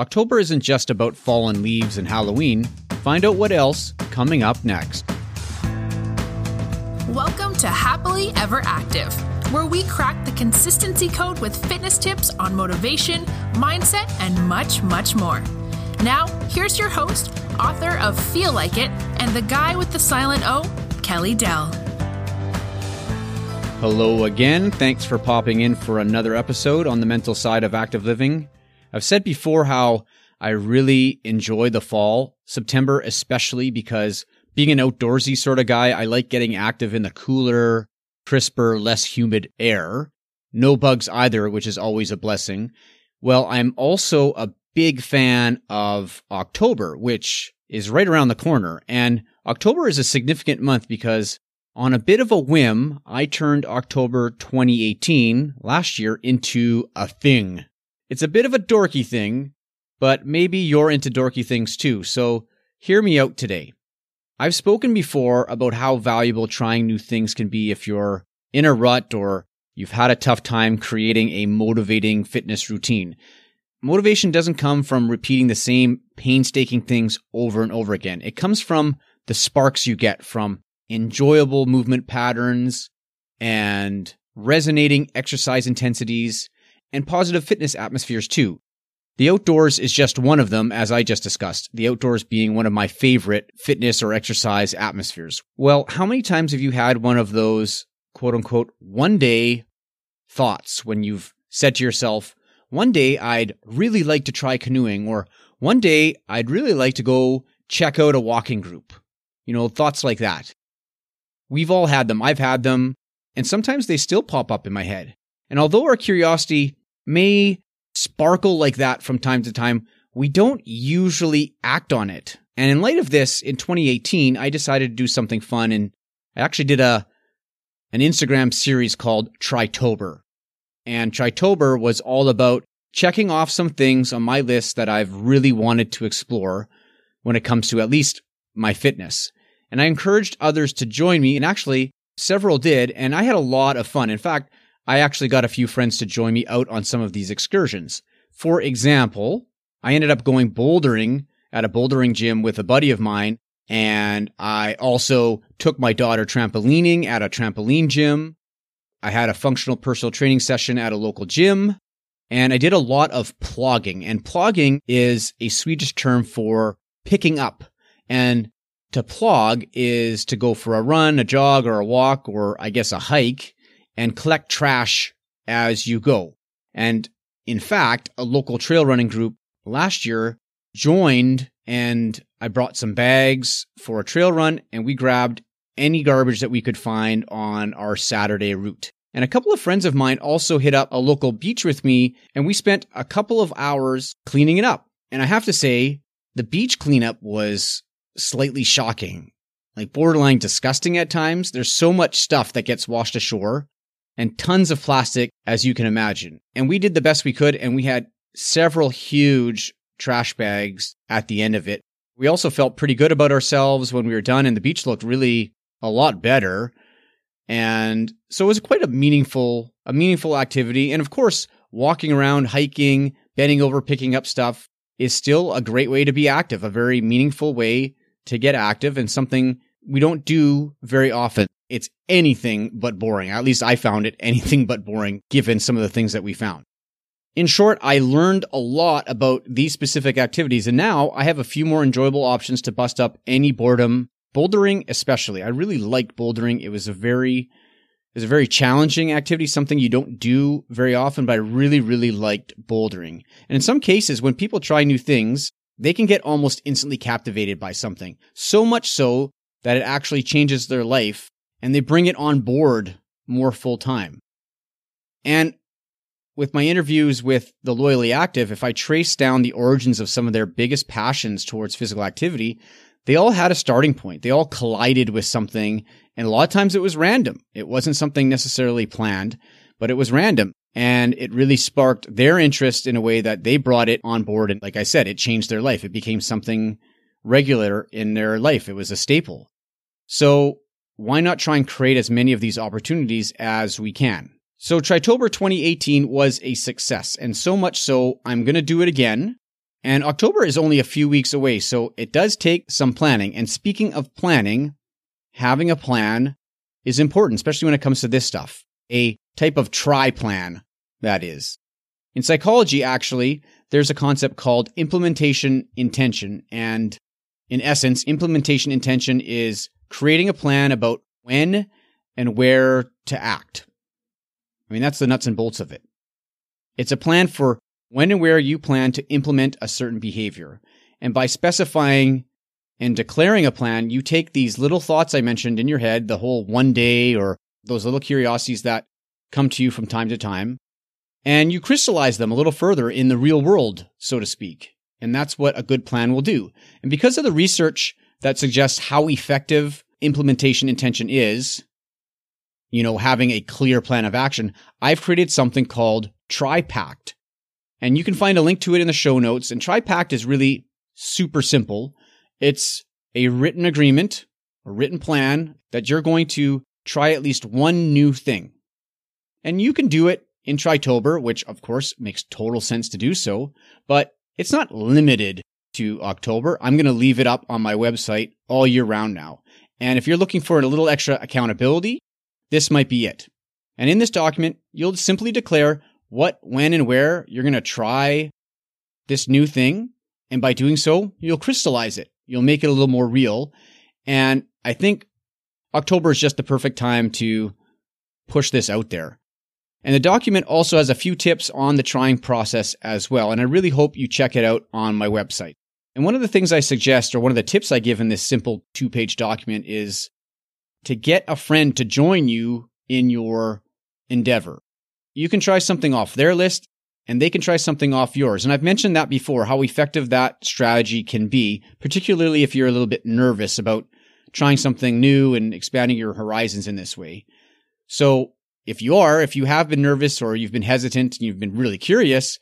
October isn't just about fallen leaves and Halloween. Find out what else coming up next. Welcome to Happily Ever Active, where we crack the consistency code with fitness tips on motivation, mindset, and much, much more. Now, here's your host, author of Feel Like It, and the guy with the silent O, Kelly Doell. Hello again. Thanks for popping in for another episode on the mental side of active living. I've said before how I really enjoy the fall, September especially because being an outdoorsy sort of guy, I like getting active in the cooler, crisper, less humid air. No bugs either, which is always a blessing. Well, I'm also a big fan of October, which is right around the corner. And October is a significant month because on a bit of a whim, I turned October 2018 last year into a thing. It's a bit of a dorky thing, but maybe you're into dorky things too. So hear me out today. I've spoken before about how valuable trying new things can be if you're in a rut or you've had a tough time creating a motivating fitness routine. Motivation doesn't come from repeating the same painstaking things over and over again. It comes from the sparks you get from enjoyable movement patterns and resonating exercise intensities and positive fitness atmospheres too. The outdoors is just one of them, as I just discussed, the outdoors being one of my favorite fitness or exercise atmospheres. Well, how many times have you had one of those quote unquote one day thoughts when you've said to yourself, one day I'd really like to try canoeing, or one day I'd really like to go check out a walking group? You know, thoughts like that. We've all had them. I've had them. And sometimes they still pop up in my head. And although our curiosity may sparkle like that from time to time, we don't usually act on it. And in light of this, in 2018, I decided to do something fun and I actually did a an Instagram series called Tritober. And Tritober was all about checking off some things on my list that I've really wanted to explore when it comes to at least my fitness. And I encouraged others to join me, and actually, several did, and I had a lot of fun. In fact, I actually got a few friends to join me out on some of these excursions. For example, I ended up going bouldering at a bouldering gym with a buddy of mine, and I also took my daughter trampolining at a trampoline gym. I had a functional personal training session at a local gym, and I did a lot of plogging. And plogging is a Swedish term for picking up. And to plog is to go for a run, a jog, or a walk, or I guess a hike and collect trash as you go. And in fact, a local trail running group last year joined and I brought some bags for a trail run and we grabbed any garbage that we could find on our Saturday route. And a couple of friends of mine also hit up a local beach with me and we spent a couple of hours cleaning it up. And I have to say, the beach cleanup was slightly shocking, like borderline disgusting at times. There's so much stuff that gets washed ashore and tons of plastic, as you can imagine. And we did the best we could, and we had several huge trash bags at the end of it. We also felt pretty good about ourselves when we were done, and the beach looked really a lot better. And so it was quite a meaningful, a meaningful activity. And of course, walking around, hiking, bending over, picking up stuff is still a great way to be active, a very meaningful way to get active and something we don't do very often it's anything but boring. At least I found it anything but boring given some of the things that we found. In short, I learned a lot about these specific activities and now I have a few more enjoyable options to bust up any boredom. Bouldering especially. I really liked bouldering. It was a very it was a very challenging activity, something you don't do very often, but I really, really liked bouldering. And in some cases, when people try new things, they can get almost instantly captivated by something. So much so that it actually changes their life and they bring it on board more full time. And with my interviews with the Loyally Active, if I trace down the origins of some of their biggest passions towards physical activity, they all had a starting point. They all collided with something. And a lot of times it was random. It wasn't something necessarily planned, but it was random. And it really sparked their interest in a way that they brought it on board. And like I said, it changed their life. It became something regular in their life. It was a staple. So why not try and create as many of these opportunities as we can? So Tritober 2018 was a success, and so much so, I'm going to do it again. And October is only a few weeks away, so it does take some planning. And speaking of planning, having a plan is important, especially when it comes to this stuff. A type of try plan, that is. In psychology, actually, there's a concept called implementation intention. And in essence, implementation intention is creating a plan about when and where to act. I mean, that's the nuts and bolts of it. It's a plan for when and where you plan to implement a certain behavior. And by specifying and declaring a plan, you take these little thoughts I mentioned in your head, the whole one day or those little curiosities that come to you from time to time, and you crystallize them a little further in the real world, so to speak. And that's what a good plan will do. And because of the research that suggests how effective implementation intention is, you know, having a clear plan of action, I've created something called TriPact. And you can find a link to it in the show notes. And TriPact is really super simple. It's a written agreement, a written plan that you're going to try at least one new thing. And you can do it in Tritober, which of course makes total sense to do so, but it's not limited to October. I'm going to leave it up on my website all year round now. And if you're looking for a little extra accountability, this might be it. And in this document, you'll simply declare what, when, and where you're going to try this new thing. And by doing so, you'll crystallize it. You'll make it a little more real. And I think October is just the perfect time to push this out there. And the document also has a few tips on the trying process as well. And I really hope you check it out on my website. And one of the things I suggest, or one of the tips I give in this simple two page document is to get a friend to join you in your endeavor. You can try something off their list and they can try something off yours. And I've mentioned that before, how effective that strategy can be, particularly if you're a little bit nervous about trying something new and expanding your horizons in this way. So if you are, if you have been nervous or you've been hesitant and you've been really curious,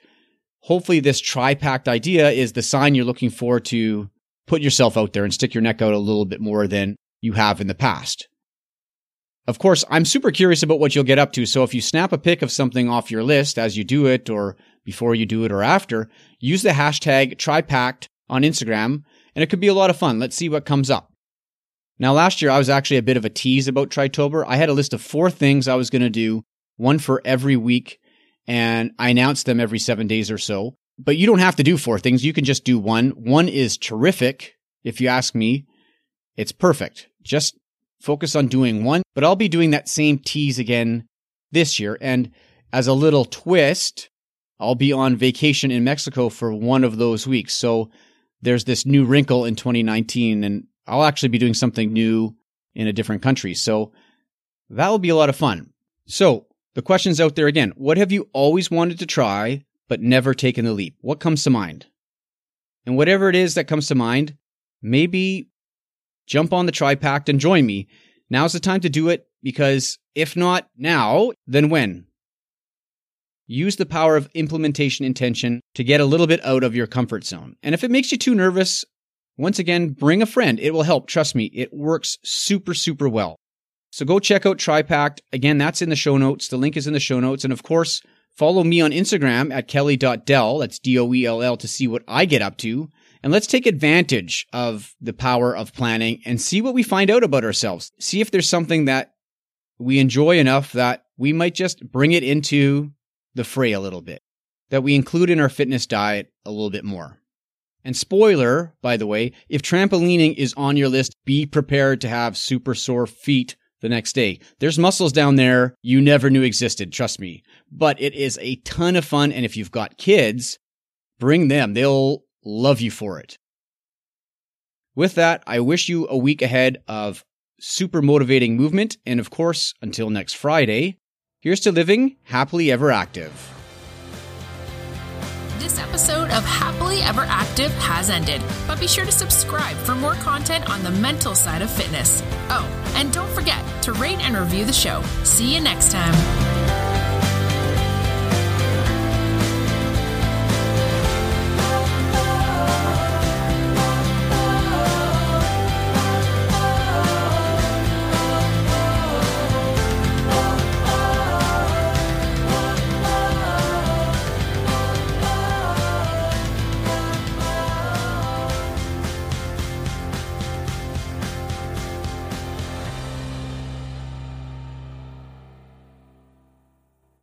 hopefully this TriPact idea is the sign you're looking for to put yourself out there and stick your neck out a little bit more than you have in the past. Of course, I'm super curious about what you'll get up to. So if you snap a pic of something off your list as you do it or before you do it or after, use the hashtag TriPact on Instagram and it could be a lot of fun. Let's see what comes up. Now, last year I was actually a bit of a tease about Tritober. I had a list of four things I was going to do, one for every week, and I announce them every seven days or so. But you don't have to do four things. You can just do one. One is terrific. If you ask me, it's perfect. Just focus on doing one, but I'll be doing that same tease again this year. And as a little twist, I'll be on vacation in Mexico for one of those weeks. So there's this new wrinkle in 2019 and I'll actually be doing something new in a different country. So that will be a lot of fun. So the question's out there again. What have you always wanted to try, but never taken the leap? What comes to mind? And whatever it is that comes to mind, maybe jump on the TriPact and join me. Now's the time to do it because if not now, then when? Use the power of implementation intention to get a little bit out of your comfort zone. And if it makes you too nervous, once again, bring a friend. It will help. Trust me, it works super, super well. So go check out TriPact. Again, that's in the show notes. The link is in the show notes. And of course, follow me on Instagram at kelly.doell. That's D-O-E-L-L to see what I get up to. And let's take advantage of the power of planning and see what we find out about ourselves. See if there's something that we enjoy enough that we might just bring it into the fray a little bit, that we include in our fitness diet a little bit more. And spoiler, by the way, if trampolining is on your list, be prepared to have super sore feet the next day. There's muscles down there you never knew existed, trust me. But it is a ton of fun. And if you've got kids, bring them. They'll love you for it. With that, I wish you a week ahead of super motivating movement. And of course, until next Friday, here's to living happily ever active. This episode of Happily Ever Active has ended, but be sure to subscribe for more content on the mental side of fitness. Oh, and don't forget to rate and review the show. See you next time.